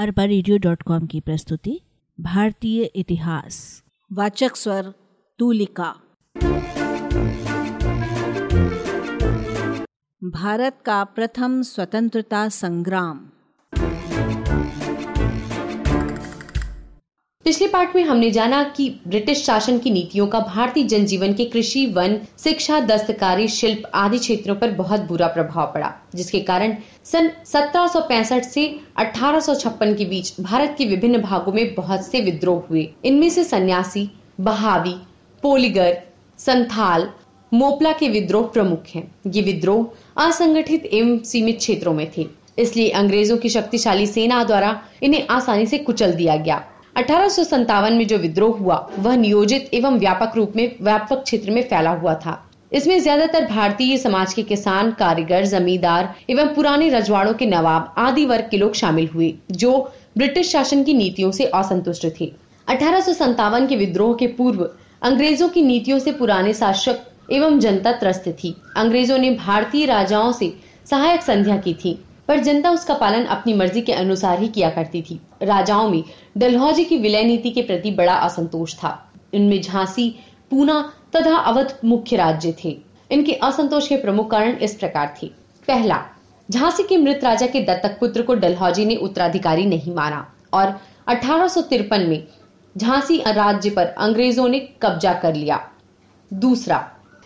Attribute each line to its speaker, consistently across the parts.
Speaker 1: अरबा radio dot com की प्रस्तुति, भारतीय इतिहास।
Speaker 2: वाचक स्वर, तूलिका। भारत का प्रथम स्वतंत्रता संग्राम।
Speaker 3: पिछले पार्ट में हमने जाना कि ब्रिटिश शासन की नीतियों का भारतीय जनजीवन के कृषि, वन, शिक्षा, दस्तकारी, शिल्प आदि क्षेत्रों पर बहुत बुरा प्रभाव पड़ा, जिसके कारण सन 1765 से 1856 के बीच भारत के विभिन्न भागों में बहुत से विद्रोह हुए। इनमें से सन्यासी, बहावी, पोलिगर, संथाल, मोपला के विद्रोह प्रमुख हैं। ये विद्रोह असंगठित एवं सीमित क्षेत्रों में थे, इसलिए अंग्रेज़ों की शक्तिशाली सेना द्वारा इन्हें आसानी से कुचल दिया गया। अठारह में जो विद्रोह हुआ, वह नियोजित एवं व्यापक रूप में, व्यापक क्षेत्र में फैला हुआ था। इसमें ज़्यादातर भारतीय समाज के किसान, कारीगर, जमींदार एवं पुराने रजवाड़ों के नवाब आदि वर्ग के लोग शामिल हुए, जो ब्रिटिश शासन की नीतियों से असंतुष्ट थे। अठारह के विद्रोह के पूर्व, अंग्रेज़ों की नीतियों से पुराने शासक एवं जनता त्रस्त थी। अंग्रेज़ों ने भारतीय राजाओं से सहायक संध्या की थी। पर जनता उसका पालन अपनी मर्ज़ी के अनुसार ही किया करती थी। राजाओं में डलहौजी की विलय नीति के प्रति बड़ा असंतोष था। इनमें झांसी, पूना तथा अवध मुख्य राज्य थे। इनके असंतोष के प्रमुख कारण इस प्रकार थे। पहला, झांसी के मृत राजा के दत्तक पुत्र को डलहौजी ने उत्तराधिकारी नहीं माना और अठारह सौ तिरपन में झांसी राज्य पर अंग्रेज़ों ने कब्जा कर लिया। दूसरा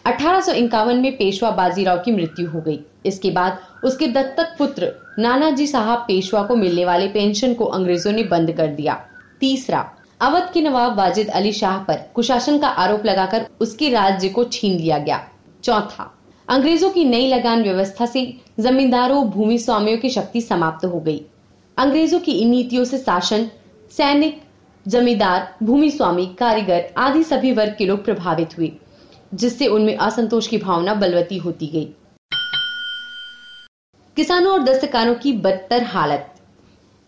Speaker 3: अठारह में पेशवा बाजीराव की मृत्यु हो गई। इसके बाद उसके दत्तक पुत्र नानाजी साहब पेशवा को मिलने वाले पेंशन को अंग्रेज़ों ने बंद कर दिया। तीसरा, अवध के नवाब वाजिद अली शाह पर कुशासन का आरोप लगाकर उसके राज्य को छीन लिया गया। चौथा, अंग्रेज़ों की नई लगान व्यवस्था से जमींदारों, भूमि स्वामियों की शक्ति समाप्त हो गई। अंग्रेज़ों की इन नीतियों से शासन, सैनिक, जमींदार, भूमि स्वामी, कारीगर आदि सभी वर्ग के लोग प्रभावित हुए। जिससे उनमें असंतोष की भावना बलवती होती गई। किसानों और दस्तकारों की बदतर हालत।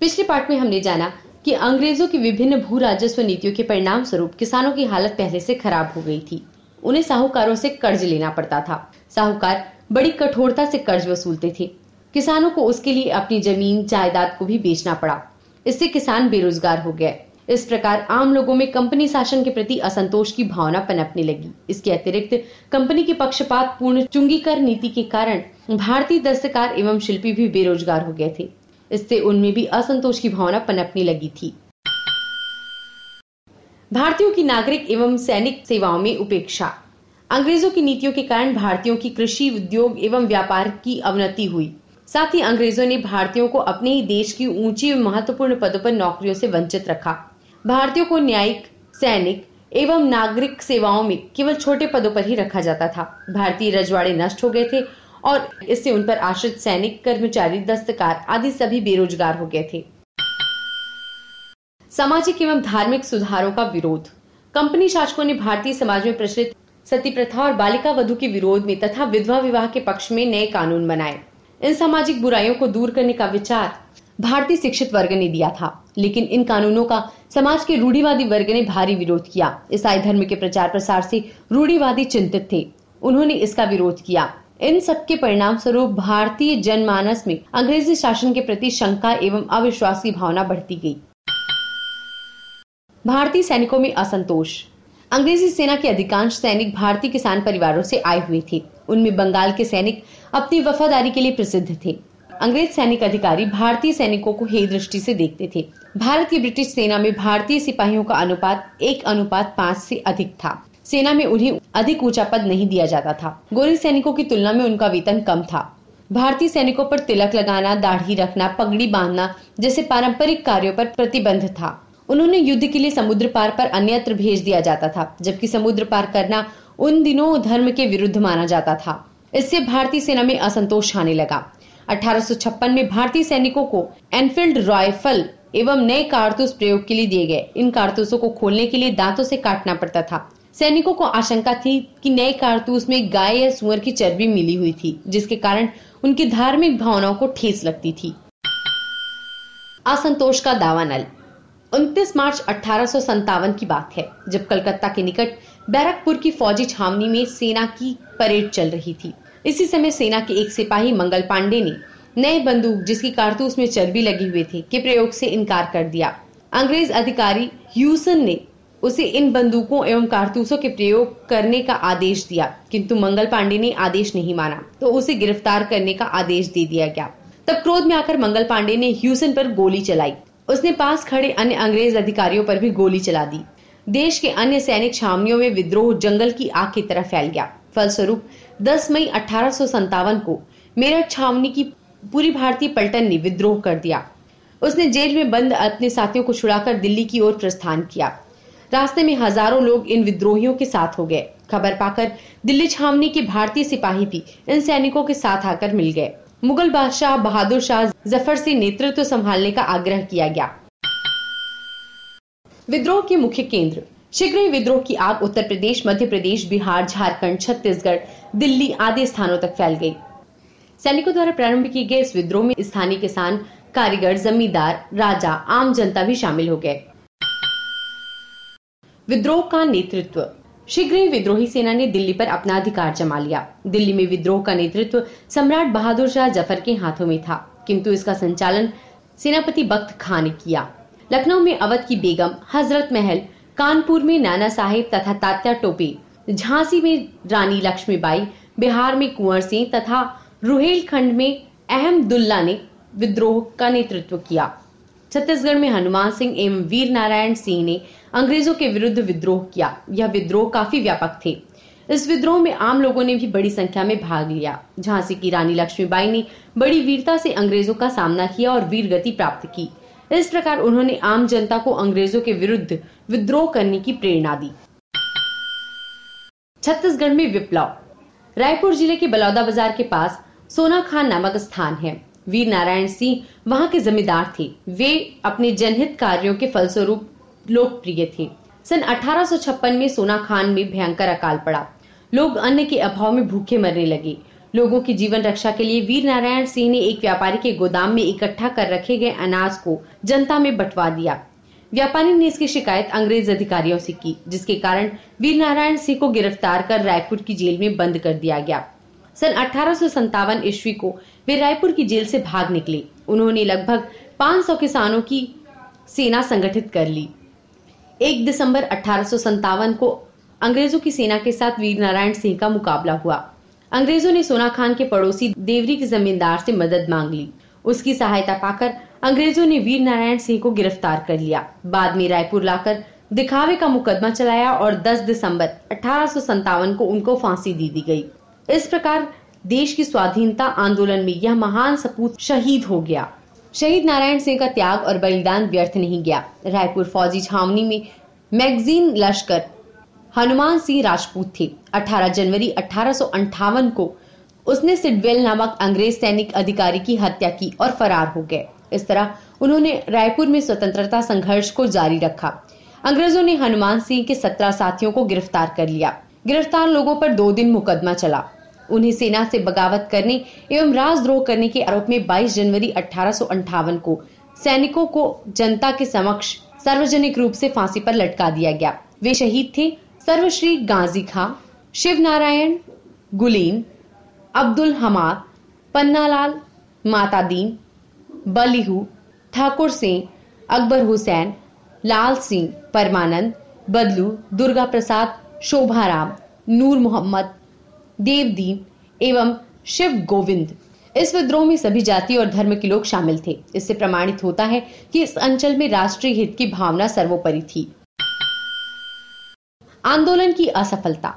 Speaker 3: पिछले पार्ट में हमने जाना कि अंग्रेज़ों की विभिन्न भू राजस्व नीतियों के परिणाम स्वरूप किसानों की हालत पहले से खराब हो गई थी। उन्हें साहूकारों से कर्ज लेना पड़ता था। साहूकार बड़ी कठोरता से कर्ज वसूलते थे। किसानों को उसके लिए अपनी ज़मीन, जायदाद को भी बेचना पड़ा। इससे किसान बेरोजगार हो गए। इस प्रकार आम लोगों में कंपनी शासन के प्रति असंतोष की भावना पनपने लगी। इसके अतिरिक्त कंपनी की पक्षपात, पूर्ण चुंगी कर नीति के कारण भारतीय दस्तकार एवं शिल्पी भी बेरोजगार हो गए थे। इससे उनमें भी असंतोष की भावना पनपने लगी थी। भारतीयों की नागरिक एवं सैनिक सेवाओं में उपेक्षा। अंग्रेज़ों की नीतियों के कारण भारतीयों की कृषि, उद्योग एवं व्यापार की अवनति हुई। साथ ही अंग्रेज़ों ने भारतीयों को अपने ही देश की ऊँची महत्वपूर्ण पदों पर नौकरियों से वंचित रखा। भारतीयों को न्यायिक, सैनिक एवं नागरिक सेवाओं में केवल छोटे पदों पर ही रखा जाता था। भारतीय रजवाड़े नष्ट हो गए थे और इससे उन पर आश्रित सैनिक, कर्मचारी, दस्तकार आदि सभी बेरोजगार हो गए थे। सामाजिक एवं धार्मिक सुधारों का विरोध। कंपनी शासकों ने भारतीय समाज में प्रचलित सती प्रथा और बालिका वधु के विरोध में तथा विधवा विवाह के पक्ष में नए कानून बनाए। इन सामाजिक बुराइयों को दूर करने का विचार भारतीय शिक्षित वर्ग ने दिया था, लेकिन इन कानूनों का समाज के रूढ़ीवादी वर्ग ने भारी विरोध किया। ईसाई धर्म के प्रचार प्रसार से रूढ़ीवादी चिंतित थे। उन्होंने इसका विरोध किया। इन सब के परिणाम स्वरूप भारतीय जनमानस में अंग्रेज़ी शासन के प्रति शंका एवं अविश्वास की भावना बढ़ती गई। भारतीय सैनिकों में असंतोष। अंग्रेज़ी सेना के अधिकांश सैनिक भारतीय किसान परिवारों से आए हुए थे। उनमें बंगाल के सैनिक अपनी वफादारी के लिए प्रसिद्ध थे। अंग्रेज़ सैनिक अधिकारी भारतीय सैनिकों को हे दृष्टि से देखते थे। भारत की ब्रिटिश सेना में भारतीय सिपाहियों का अनुपात एक अनुपात पाँच से अधिक था। सेना में उन्हें अधिक ऊँचा पद नहीं दिया जाता था। गोरी सैनिकों की तुलना में उनका वेतन कम था। भारतीय सैनिकों पर तिलक लगाना, दाढ़ी रखना, पगड़ी बांधना जैसे पारंपरिक कार्यों पर प्रतिबंध था। उन्होंने युद्ध के लिए समुद्र पार पर अन्यत्र भेज दिया जाता था, जबकि समुद्र पार करना उन दिनों धर्म के विरुद्ध माना जाता था। इससे भारतीय सेना में असंतोष आने लगा। 1856 में भारतीय सैनिकों को एनफील्ड राइफल एवं नए कारतूस प्रयोग के लिए दिए गए। इन कारतूसों को खोलने के लिए दांतों से काटना पड़ता था। सैनिकों को आशंका थी कि नए कारतूस में गाय या सुअर की चर्बी मिली हुई थी, जिसके कारण उनकी धार्मिक भावनाओं को ठेस लगती थी। असंतोष का दावा नल। 29 मार्च अठारह की बात है, जब कलकत्ता के निकट बैरकपुर की फौजी छावनी में सेना की परेड चल रही थी। इसी समय सेना के एक सिपाही मंगल पांडे ने नए बंदूक, जिसकी कारतूस में चर्बी लगी हुई थी, के प्रयोग से इनकार कर दिया। अंग्रेज़ अधिकारी ह्यूसन ने उसे इन बंदूकों एवं कारतूसों के प्रयोग करने का आदेश दिया, किंतु मंगल पांडे ने आदेश नहीं माना तो उसे गिरफ़्तार करने का आदेश दे दिया गया। तब क्रोध में आकर मंगल पांडे ने ह्यूसन पर गोली चलाई। उसने पास खड़े अन्य अंग्रेज़ अधिकारियों पर भी गोली चला दी। देश के अन्य सैनिक छावनियों में विद्रोह जंगल की आग की तरह फैल गया। फलस्वरूप 10 मई अठारह सौ सत्तावन को मेरठ छावनी की पूरी भारतीय पलटन ने विद्रोह कर दिया। उसने जेल में बंद अपने साथियों को छुड़ाकर दिल्ली की ओर प्रस्थान किया। रास्ते में हज़ारों लोग इन विद्रोहियों के साथ हो गए। खबर पाकर दिल्ली छावनी के भारतीय सिपाही भी इन सैनिकों के साथ आकर मिल गए। मुगल बादशाह बहादुर शाह ज़फ़र से नेतृत्व संभालने का आग्रह किया गया। विद्रोह के मुख्य केंद्र शीघ्र ही विद्रोह की आग उत्तर प्रदेश, मध्य प्रदेश, बिहार, झारखंड, छत्तीसगढ़, दिल्ली आदि स्थानों तक फैल गई। सैनिकों द्वारा प्रारंभ किए गए इस विद्रोह में स्थानीय किसान, कारीगर, जमींदार, राजा, आम जनता भी शामिल हो गए। विद्रोह का नेतृत्व। शीघ्र ही विद्रोही सेना ने दिल्ली पर अपना अधिकार जमा लिया। दिल्ली में विद्रोह का नेतृत्व सम्राट बहादुर शाह ज़फ़र के हाथों में था, किंतु इसका संचालन सेनापति बख्त खान ने किया। लखनऊ में अवध की बेगम हज़रत महल कानपुर में नाना साहेब तथा तात्या टोपे, झांसी में रानी लक्ष्मीबाई, बिहार में कुंवर सिंह तथा रुहेलखंड में अहमदुल्ला ने विद्रोह का नेतृत्व किया। छत्तीसगढ़ में हनुमान सिंह एवं वीर नारायण सिंह ने अंग्रेज़ों के विरुद्ध विद्रोह किया। यह विद्रोह काफ़ी व्यापक थे। इस विद्रोह में आम लोगों ने भी बड़ी संख्या में भाग लिया। झांसी की रानी लक्ष्मीबाई ने बड़ी वीरता से अंग्रेज़ों का सामना किया और वीर गति प्राप्त की। इस प्रकार उन्होंने आम जनता को अंग्रेज़ों के विरुद्ध विद्रोह करने की प्रेरणा दी। छत्तीसगढ़ में विप्लव। रायपुर ज़िले के बलौदा बाज़ार के पास सोना खान नामक स्थान है। वीर नारायण सिंह वहाँ के जमींदार थे। वे अपने जनहित कार्यों के फलस्वरूप लोकप्रिय थे। सन 1856 में सोना खान में भयंकर अकाल पड़ा। लोग अन्न के अभाव में भूखे मरने लगे। लोगों की जीवन रक्षा के लिए वीर नारायण सिंह ने एक व्यापारी के गोदाम में इकट्ठा कर रखे गए अनाज को जनता में बंटवा दिया। व्यापारी ने इसकी शिकायत अंग्रेज़ अधिकारियों से की, जिसके कारण वीर नारायण सिंह को गिरफ़्तार कर रायपुर की जेल में बंद कर दिया गया। सन अठारह ईस्वी को वे रायपुर की जेल से भाग निकले। उन्होंने लगभग 500 किसानों की सेना संगठित कर ली। एक दिसंबर अठारह को अंग्रेज़ों की सेना के साथ वीर नारायण सिंह का मुकाबला हुआ। अंग्रेज़ों ने सोना खान के पड़ोसी देवरी के जमींदार से मदद मांग ली। उसकी सहायता पाकर अंग्रेज़ों ने वीर नारायण सिंह को गिरफ़्तार कर लिया। बाद में रायपुर लाकर दिखावे का मुकदमा चलाया और 10 दिसंबर अठारह सौ सत्तावन को उनको फांसी दी दी गई। इस प्रकार देश की स्वाधीनता आंदोलन में यह महान सपूत शहीद हो गया। शहीद नारायण सिंह का त्याग और बलिदान व्यर्थ नहीं गया। रायपुर फौजी छावनी में मैगजीन लश्कर हनुमान सिंह राजपूत थे। 18 जनवरी अठारह को उसने सिडवेल नामक अंग्रेज़ सैनिक अधिकारी की हत्या की और फरार हो गए। इस तरह उन्होंने रायपुर में स्वतंत्रता संघर्ष को जारी रखा। अंग्रेज़ों ने हनुमान सिंह के सत्रह साथियों को गिरफ़्तार कर लिया। गिरफ़्तार लोगों पर दो दिन मुकदमा चला। उन्हें सेना से बगावत करने एवं राजद्रोह करने के आरोप में 22 जनवरी अठारह को सैनिकों को जनता के समक्ष सार्वजनिक रूप से फांसी पर लटका दिया गया। वे शहीद थे सर्वश्री गाजी खां शिव नारायण गुलीन अब्दुल हमाद, पन्नालाल, माता दीन बलिहू ठाकुर सिंह अकबर हुसैन, लाल सिंह, परमानंद, बदलू, दुर्गा प्रसाद शोभाराम नूर मोहम्मद, देवदीन एवं शिव गोविंद। इस विद्रोह में सभी जाति और धर्म के लोग शामिल थे। इससे प्रमाणित होता है कि इस अंचल में राष्ट्रीय हित की भावना सर्वोपरि थी। आंदोलन की असफलता।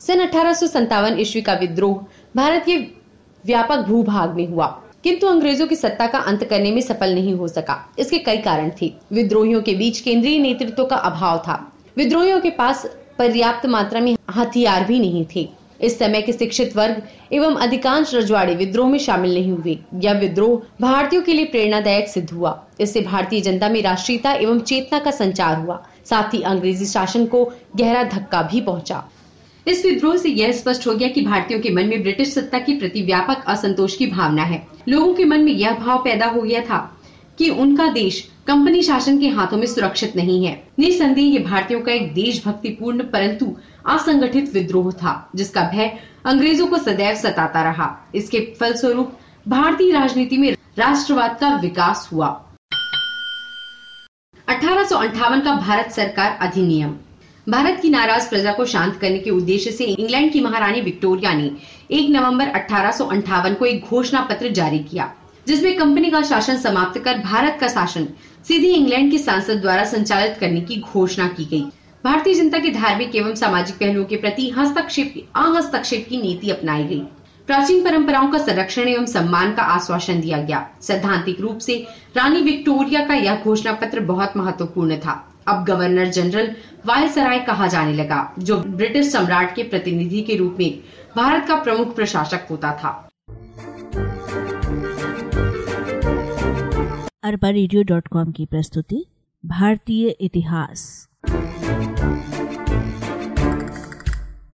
Speaker 3: सन अठारह ईस्वी का विद्रोह भारत के व्यापक भूभाग में हुआ। किंतु अंग्रेज़ों की सत्ता का अंत करने में सफल नहीं हो सका। इसके कई कारण थे। विद्रोहियों के बीच केंद्रीय नेतृत्व का अभाव था। विद्रोहियों के पास पर्याप्त मात्रा में हथियार भी नहीं थे। इस समय के शिक्षित वर्ग एवं अधिकांश रजवाड़े विद्रोह में शामिल नहीं हुए। यह विद्रोह भारतीयों के लिए प्रेरणादायक सिद्ध हुआ। इससे भारतीय जनता में राष्ट्रीयता एवं चेतना का संचार हुआ। साथ ही अंग्रेज़ी शासन को गहरा धक्का भी पहुँचा। इस विद्रोह से यह स्पष्ट हो गया कि भारतीयों के मन में ब्रिटिश सत्ता के प्रति व्यापक असंतोष की भावना है। लोगों के मन में यह भाव पैदा हो गया था कि उनका देश कंपनी शासन के हाथों में सुरक्षित नहीं है। निसंदेह ये भारतीयों का एक देशभक्तिपूर्ण, परंतु असंगठित विद्रोह था, जिसका भय अंग्रेज़ों को सदैव सताता रहा। इसके फलस्वरूप भारतीय राजनीति में राष्ट्रवाद का विकास हुआ। अठारह का भारत सरकार अधिनियम। भारत की नाराज़ प्रजा को शांत करने के उद्देश्य से इंग्लैंड की महारानी विक्टोरिया ने 1 नवंबर अठारह को एक घोषणा पत्र जारी किया। जिसमें कंपनी का शासन समाप्त कर भारत का शासन सीधे इंग्लैंड के सांसद द्वारा संचालित करने की घोषणा की गई। भारतीय जनता के धार्मिक एवं सामाजिक पहलुओं के प्रति हस्तक्षेप अहस्तक्षेप की नीति अपनाई गई। प्राचीन परंपराओं का संरक्षण एवं सम्मान का आश्वासन दिया गया। सैद्धांतिक रूप से रानी विक्टोरिया का यह घोषणा पत्र बहुत महत्वपूर्ण था। अब गवर्नर जनरल वायसराय कहा जाने लगा, जो ब्रिटिश सम्राट के प्रतिनिधि के रूप में भारत का प्रमुख प्रशासक होता था।
Speaker 1: अरबा रेडियो डॉट कॉम की प्रस्तुति भारतीय इतिहास।